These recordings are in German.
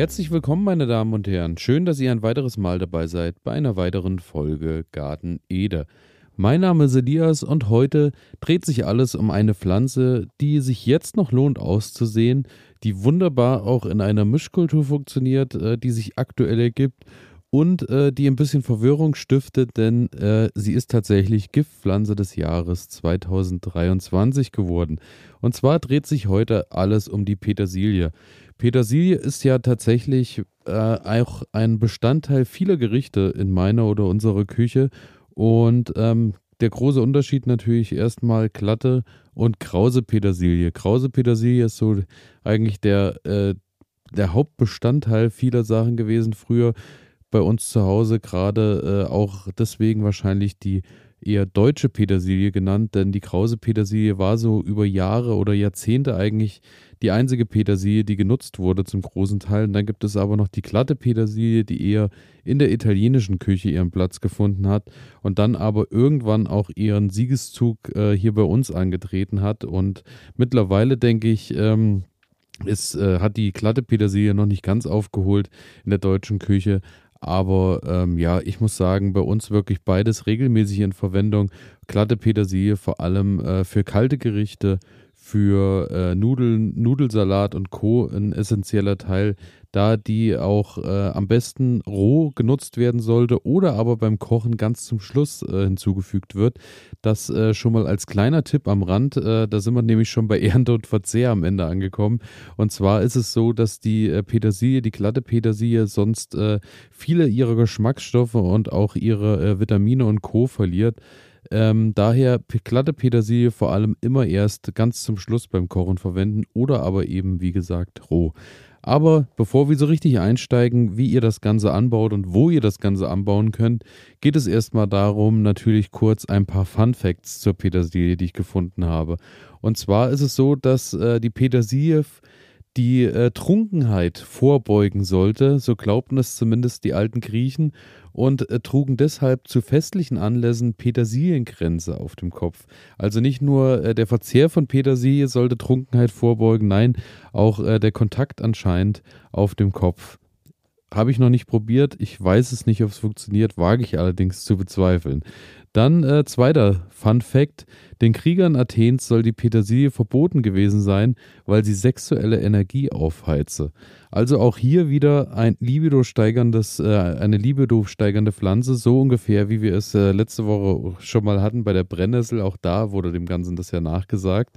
Herzlich willkommen, meine Damen und Herren. Schön, dass ihr ein weiteres Mal dabei seid bei einer weiteren Folge Garten Ede. Mein Name ist Elias und heute dreht sich alles um eine Pflanze, die sich jetzt noch lohnt auszusehen, die wunderbar auch in einer Mischkultur funktioniert, äh, die sich aktuell ergibt und äh, die ein bisschen Verwirrung stiftet, denn äh, sie ist tatsächlich Giftpflanze des Jahres 2023 geworden. Und zwar dreht sich heute alles um die Petersilie. Petersilie ist ja tatsächlich äh, auch ein Bestandteil vieler Gerichte in meiner oder unserer Küche. Und ähm, der große Unterschied natürlich erstmal glatte und krause Petersilie. Krause Petersilie ist so eigentlich der, äh, der Hauptbestandteil vieler Sachen gewesen früher bei uns zu Hause, gerade äh, auch deswegen wahrscheinlich die eher deutsche Petersilie genannt, denn die krause Petersilie war so über Jahre oder Jahrzehnte eigentlich die einzige Petersilie, die genutzt wurde zum großen Teil. Und dann gibt es aber noch die glatte Petersilie, die eher in der italienischen Küche ihren Platz gefunden hat und dann aber irgendwann auch ihren Siegeszug äh, hier bei uns angetreten hat. Und mittlerweile denke ich, ähm, es äh, hat die glatte Petersilie noch nicht ganz aufgeholt in der deutschen Küche. Aber ähm, ja, ich muss sagen, bei uns wirklich beides regelmäßig in Verwendung. Glatte Petersilie vor allem äh, für kalte Gerichte, für äh, Nudeln, Nudelsalat und Co. ein essentieller Teil, da die auch äh, am besten roh genutzt werden sollte oder aber beim Kochen ganz zum Schluss äh, hinzugefügt wird. Das äh, schon mal als kleiner Tipp am Rand. Äh, da sind wir nämlich schon bei Ernte und Verzehr am Ende angekommen. Und zwar ist es so, dass die äh, Petersilie, die glatte Petersilie, sonst viele ihrer Geschmacksstoffe und auch ihre Vitamine und Co. verliert. Ähm, daher glatte Petersilie vor allem immer erst ganz zum Schluss beim Kochen verwenden oder aber eben, wie gesagt, roh. Aber bevor wir so richtig einsteigen, wie ihr das Ganze anbaut und wo ihr das Ganze anbauen könnt, geht es erstmal darum, natürlich kurz ein paar Fun Facts zur Petersilie, die ich gefunden habe. Und zwar ist es so, dass äh, die Petersilie die äh, Trunkenheit vorbeugen sollte, so glaubten es zumindest die alten Griechen, und äh, trugen deshalb zu festlichen Anlässen Petersilienkränze auf dem Kopf. Also nicht nur äh, der Verzehr von Petersilie sollte Trunkenheit vorbeugen, nein, auch äh, der Kontakt anscheinend auf dem Kopf. Habe ich noch nicht probiert, ich weiß es nicht, ob es funktioniert, wage ich allerdings zu bezweifeln. Dann äh, zweiter Fun Fact: Den Kriegern Athens soll die Petersilie verboten gewesen sein, weil sie sexuelle Energie aufheize. Also auch hier wieder ein Libido steigerndes, äh, eine Libido steigernde Pflanze, so ungefähr wie wir es äh, letzte Woche schon mal hatten bei der Brennnessel. Auch da wurde dem Ganzen das ja nachgesagt.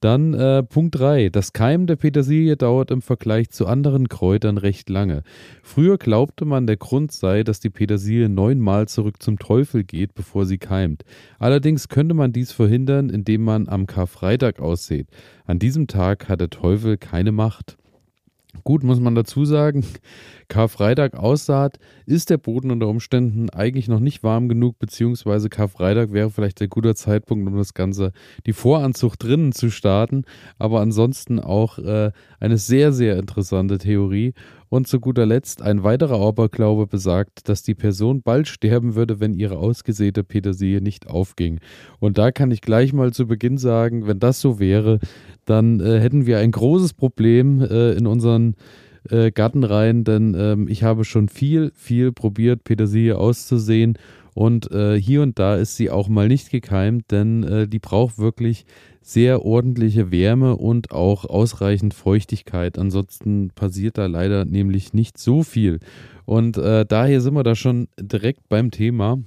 Dann äh, Punkt 3. Das Keimen der Petersilie dauert im Vergleich zu anderen Kräutern recht lange. Früher glaubte man, der Grund sei, dass die Petersilie neunmal zurück zum Teufel geht, bevor sie keimt. Allerdings könnte man dies verhindern, indem man am Karfreitag aussät. An diesem Tag hat der Teufel keine Macht. Gut, muss man dazu sagen, Karfreitag Aussaat ist der Boden unter Umständen eigentlich noch nicht warm genug, beziehungsweise Karfreitag wäre vielleicht ein guter Zeitpunkt, um das Ganze, die Voranzucht drinnen zu starten. Aber ansonsten auch äh, eine sehr, sehr interessante Theorie. Und zu guter Letzt, ein weiterer Aberglaube besagt, dass die Person bald sterben würde, wenn ihre ausgesäte Petersilie nicht aufging. Und da kann ich gleich mal zu Beginn sagen, wenn das so wäre, dann äh, hätten wir ein großes Problem äh, in unseren äh, Gartenreihen, denn ähm, ich habe schon viel, viel probiert, Petersilie auszusehen. Und äh, hier und da ist sie auch mal nicht gekeimt, denn äh, die braucht wirklich sehr ordentliche Wärme und auch ausreichend Feuchtigkeit. Ansonsten passiert da leider nämlich nicht so viel. Und äh, daher sind wir da schon direkt beim Thema.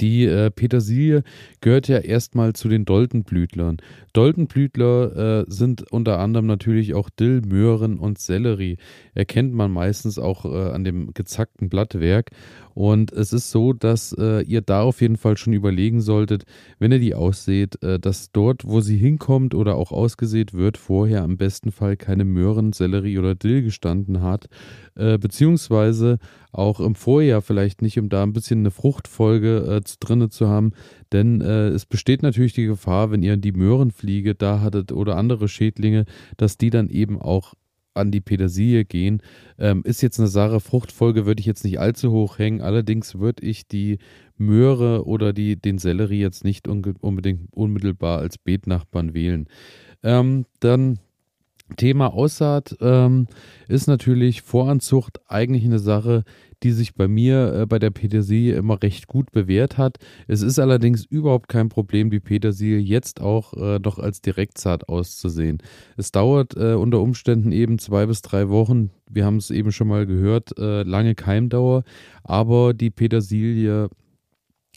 Die äh, Petersilie gehört ja erstmal zu den Doldenblütlern. Doldenblütler äh, sind unter anderem natürlich auch Dill, Möhren und Sellerie. Erkennt man meistens auch äh, an dem gezackten Blattwerk. Und es ist so, dass äh, ihr da auf jeden Fall schon überlegen solltet, wenn ihr die ausseht, äh, dass dort, wo sie hinkommt oder auch ausgesät wird, vorher am besten Fall keine Möhren, Sellerie oder Dill gestanden hat, äh, beziehungsweise auch im Vorjahr vielleicht nicht, um da ein bisschen eine Fruchtfolge äh, drinne zu haben, denn äh, es besteht natürlich die Gefahr, wenn ihr die Möhrenfliege da hattet oder andere Schädlinge, dass die dann eben auch an die Petersilie gehen. Ähm, ist jetzt eine Sache, Fruchtfolge würde ich jetzt nicht allzu hoch hängen. Allerdings würde ich die Möhre oder die, den Sellerie jetzt nicht unbedingt unmittelbar als Beetnachbarn wählen. Ähm, dann Thema Aussaat ähm, ist natürlich Voranzucht eigentlich eine Sache, die sich bei mir äh, bei der Petersilie immer recht gut bewährt hat. Es ist allerdings überhaupt kein Problem, die Petersilie jetzt auch äh, noch als Direktsaat auszusehen. Es dauert äh, unter Umständen eben zwei bis drei Wochen. Wir haben es eben schon mal gehört, äh, lange Keimdauer, aber die Petersilie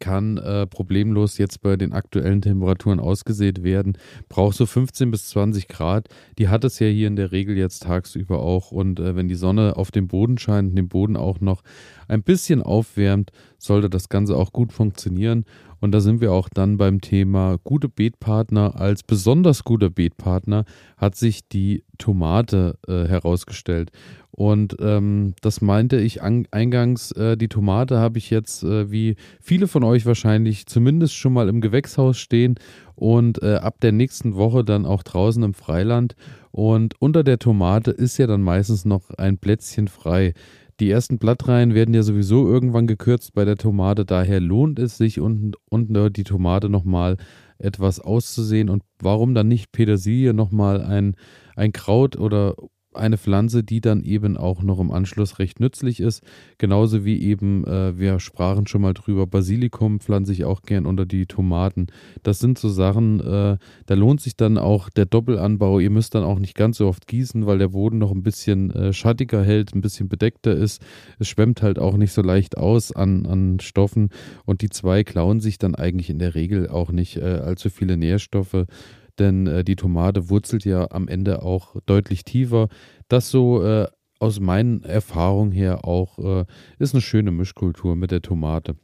kann äh, problemlos jetzt bei den aktuellen Temperaturen ausgesät werden. Braucht so 15 bis 20 Grad. Die hat es ja hier in der Regel jetzt tagsüber auch. Und äh, wenn die Sonne auf dem Boden scheint den Boden auch noch ein bisschen aufwärmt, sollte das Ganze auch gut funktionieren. Und da sind wir auch dann beim Thema gute Beetpartner. Als besonders guter Beetpartner hat sich die Tomate äh, herausgestellt. Und ähm, das meinte ich an, eingangs, äh, die Tomate habe ich jetzt, äh, wie viele von euch wahrscheinlich, zumindest schon mal im Gewächshaus stehen und äh, ab der nächsten Woche dann auch draußen im Freiland. Und unter der Tomate ist ja dann meistens noch ein Plätzchen frei. Die ersten Blattreihen werden ja sowieso irgendwann gekürzt bei der Tomate, daher lohnt es sich unten, unten die Tomate nochmal etwas auszusehen. Und warum dann nicht Petersilie nochmal ein, ein Kraut oder eine Pflanze, die dann eben auch noch im Anschluss recht nützlich ist. Genauso wie eben, äh, wir sprachen schon mal drüber, Basilikum pflanze ich auch gern unter die Tomaten. Das sind so Sachen, äh, da lohnt sich dann auch der Doppelanbau. Ihr müsst dann auch nicht ganz so oft gießen, weil der Boden noch ein bisschen äh, schattiger hält, ein bisschen bedeckter ist. Es schwemmt halt auch nicht so leicht aus an, an Stoffen und die zwei klauen sich dann eigentlich in der Regel auch nicht äh, allzu viele Nährstoffe denn äh, die Tomate wurzelt ja am Ende auch deutlich tiefer. Das so äh, aus meinen Erfahrungen her auch äh, ist eine schöne Mischkultur mit der Tomate.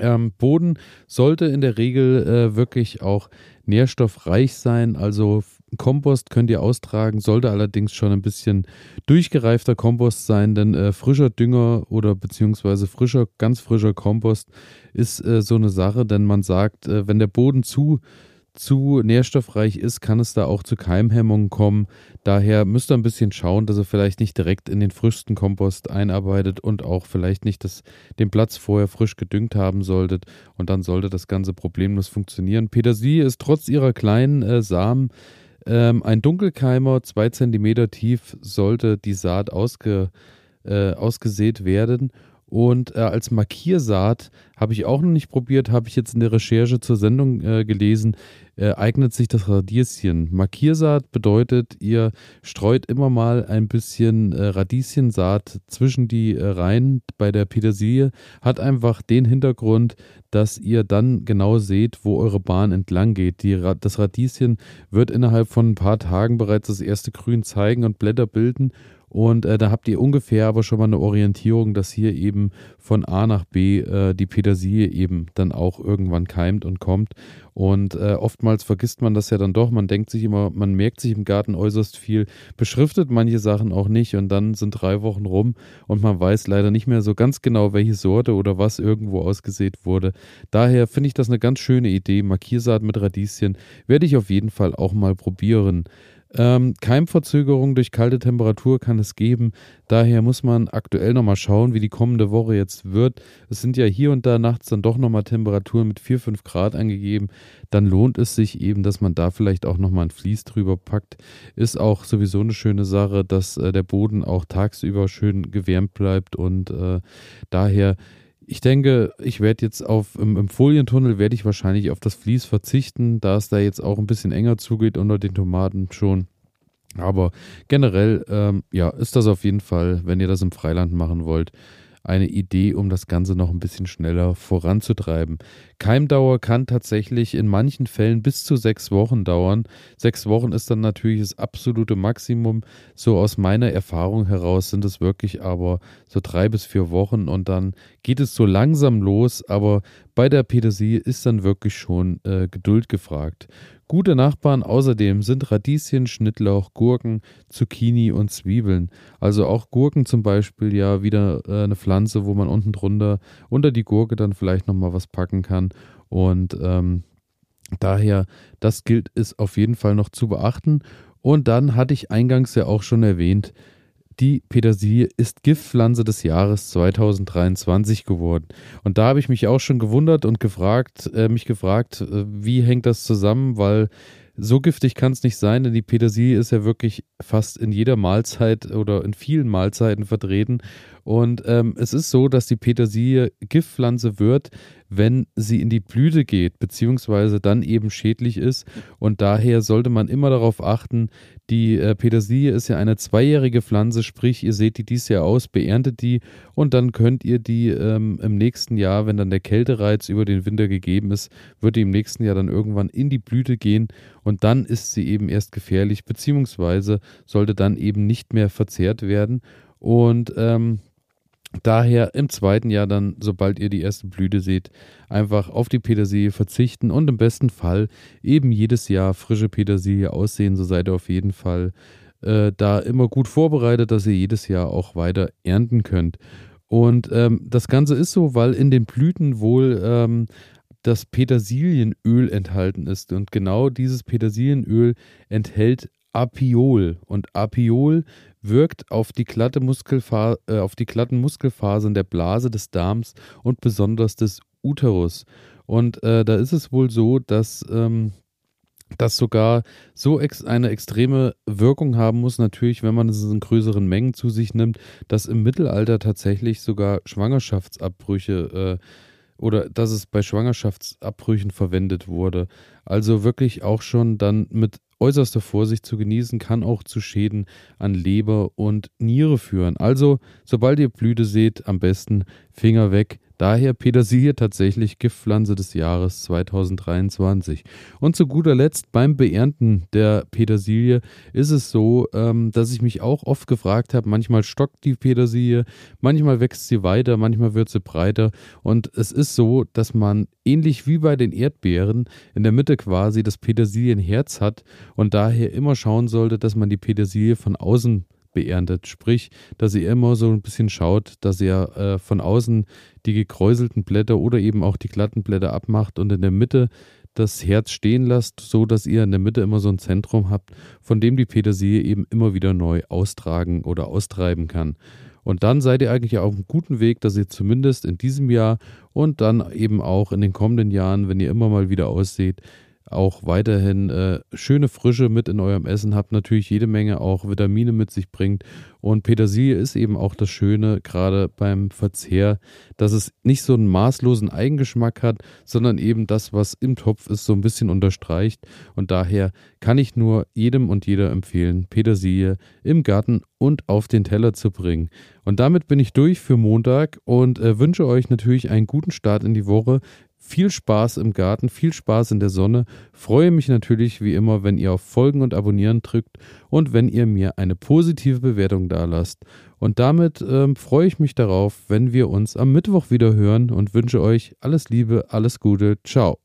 Ähm, Boden sollte in der Regel äh, wirklich auch nährstoffreich sein. Also Kompost könnt ihr austragen, sollte allerdings schon ein bisschen durchgereifter Kompost sein, denn äh, frischer Dünger oder beziehungsweise frischer, ganz frischer Kompost ist äh, so eine Sache, denn man sagt, äh, wenn der Boden zu zu nährstoffreich ist, kann es da auch zu Keimhemmungen kommen. Daher müsst ihr ein bisschen schauen, dass ihr vielleicht nicht direkt in den frischsten Kompost einarbeitet und auch vielleicht nicht das, den Platz vorher frisch gedüngt haben solltet. Und dann sollte das Ganze problemlos funktionieren. Petersilie ist trotz ihrer kleinen äh, Samen ähm, ein Dunkelkeimer, zwei Zentimeter tief sollte die Saat ausge, äh, ausgesät werden. Und äh, als Markiersaat habe ich auch noch nicht probiert, habe ich jetzt in der Recherche zur Sendung äh, gelesen, äh, eignet sich das Radieschen. Markiersaat bedeutet, ihr streut immer mal ein bisschen äh, Radieschensaat zwischen die äh, Reihen bei der Petersilie. Hat einfach den Hintergrund, dass ihr dann genau seht, wo eure Bahn entlang geht. Die, das Radieschen wird innerhalb von ein paar Tagen bereits das erste Grün zeigen und Blätter bilden und äh, da habt ihr ungefähr aber schon mal eine Orientierung, dass hier eben von A nach B äh, die Petersilie eben dann auch irgendwann keimt und kommt. Und äh, oftmals vergisst man das ja dann doch. Man denkt sich immer, man merkt sich im Garten äußerst viel, beschriftet manche Sachen auch nicht und dann sind drei Wochen rum und man weiß leider nicht mehr so ganz genau, welche Sorte oder was irgendwo ausgesät wurde. Daher finde ich das eine ganz schöne Idee. Markiersaat mit Radieschen werde ich auf jeden Fall auch mal probieren. Ähm, Keimverzögerung durch kalte Temperatur kann es geben. Daher muss man aktuell nochmal schauen, wie die kommende Woche jetzt wird. Es sind ja hier und da nachts dann doch nochmal Temperaturen mit 4, 5 Grad angegeben. Dann lohnt es sich eben, dass man da vielleicht auch nochmal ein Vlies drüber packt. Ist auch sowieso eine schöne Sache, dass äh, der Boden auch tagsüber schön gewärmt bleibt und äh, daher ich denke, ich werde jetzt auf im, im, Folientunnel werde ich wahrscheinlich auf das Vlies verzichten, da es da jetzt auch ein bisschen enger zugeht unter den Tomaten schon. Aber generell, ähm, ja, ist das auf jeden Fall, wenn ihr das im Freiland machen wollt, eine Idee, um das Ganze noch ein bisschen schneller voranzutreiben. Keimdauer kann tatsächlich in manchen Fällen bis zu sechs Wochen dauern. Sechs Wochen ist dann natürlich das absolute Maximum. So aus meiner Erfahrung heraus sind es wirklich aber so drei bis vier Wochen und dann geht es so langsam los. Aber bei der Petersilie ist dann wirklich schon äh, Geduld gefragt. Gute Nachbarn außerdem sind Radieschen, Schnittlauch, Gurken, Zucchini und Zwiebeln. Also auch Gurken zum Beispiel ja wieder äh, eine Pflanze, wo man unten drunter unter die Gurke dann vielleicht nochmal was packen kann. Und ähm, daher, das gilt es auf jeden Fall noch zu beachten. Und dann hatte ich eingangs ja auch schon erwähnt, die Petersilie ist Giftpflanze des Jahres 2023 geworden. Und da habe ich mich auch schon gewundert und gefragt, äh, mich gefragt, äh, wie hängt das zusammen, weil so giftig kann es nicht sein, denn die Petersilie ist ja wirklich fast in jeder Mahlzeit oder in vielen Mahlzeiten vertreten. Und ähm, es ist so, dass die Petersilie Giftpflanze wird, wenn sie in die Blüte geht, beziehungsweise dann eben schädlich ist. Und daher sollte man immer darauf achten, die äh, Petersilie ist ja eine zweijährige Pflanze, sprich, ihr seht die dieses Jahr aus, beerntet die und dann könnt ihr die ähm, im nächsten Jahr, wenn dann der Kältereiz über den Winter gegeben ist, wird die im nächsten Jahr dann irgendwann in die Blüte gehen und dann ist sie eben erst gefährlich, beziehungsweise sollte dann eben nicht mehr verzehrt werden. Und ähm, Daher im zweiten Jahr dann, sobald ihr die erste Blüte seht, einfach auf die Petersilie verzichten und im besten Fall eben jedes Jahr frische Petersilie aussehen. So seid ihr auf jeden Fall äh, da immer gut vorbereitet, dass ihr jedes Jahr auch weiter ernten könnt. Und ähm, das Ganze ist so, weil in den Blüten wohl ähm, das Petersilienöl enthalten ist. Und genau dieses Petersilienöl enthält Apiol. Und Apiol wirkt auf die, glatte Muskelfa äh, auf die glatten Muskelfasern der Blase des Darms und besonders des Uterus. Und äh, da ist es wohl so, dass ähm, das sogar so ex eine extreme Wirkung haben muss, natürlich, wenn man es in größeren Mengen zu sich nimmt, dass im Mittelalter tatsächlich sogar Schwangerschaftsabbrüche äh, oder dass es bei Schwangerschaftsabbrüchen verwendet wurde. Also wirklich auch schon dann mit äußerster Vorsicht zu genießen, kann auch zu Schäden an Leber und Niere führen. Also, sobald ihr Blüte seht, am besten Finger weg, Daher Petersilie tatsächlich Giftpflanze des Jahres 2023. Und zu guter Letzt beim Beernten der Petersilie ist es so, ähm, dass ich mich auch oft gefragt habe, manchmal stockt die Petersilie, manchmal wächst sie weiter, manchmal wird sie breiter. Und es ist so, dass man ähnlich wie bei den Erdbeeren in der Mitte quasi das Petersilienherz hat und daher immer schauen sollte, dass man die Petersilie von außen beerntet. Sprich, dass ihr immer so ein bisschen schaut, dass ihr äh, von außen die gekräuselten Blätter oder eben auch die glatten Blätter abmacht und in der Mitte das Herz stehen lasst, so dass ihr in der Mitte immer so ein Zentrum habt, von dem die Petersilie eben immer wieder neu austragen oder austreiben kann. Und dann seid ihr eigentlich auf einem guten Weg, dass ihr zumindest in diesem Jahr und dann eben auch in den kommenden Jahren, wenn ihr immer mal wieder ausseht, auch weiterhin äh, schöne Frische mit in eurem Essen habt, natürlich jede Menge auch Vitamine mit sich bringt. Und Petersilie ist eben auch das Schöne, gerade beim Verzehr, dass es nicht so einen maßlosen Eigengeschmack hat, sondern eben das, was im Topf ist, so ein bisschen unterstreicht. Und daher kann ich nur jedem und jeder empfehlen, Petersilie im Garten und auf den Teller zu bringen. Und damit bin ich durch für Montag und äh, wünsche euch natürlich einen guten Start in die Woche. Viel Spaß im Garten, viel Spaß in der Sonne. Freue mich natürlich wie immer, wenn ihr auf Folgen und Abonnieren drückt und wenn ihr mir eine positive Bewertung da lasst. Und damit ähm, freue ich mich darauf, wenn wir uns am Mittwoch wieder hören und wünsche euch alles Liebe, alles Gute. Ciao.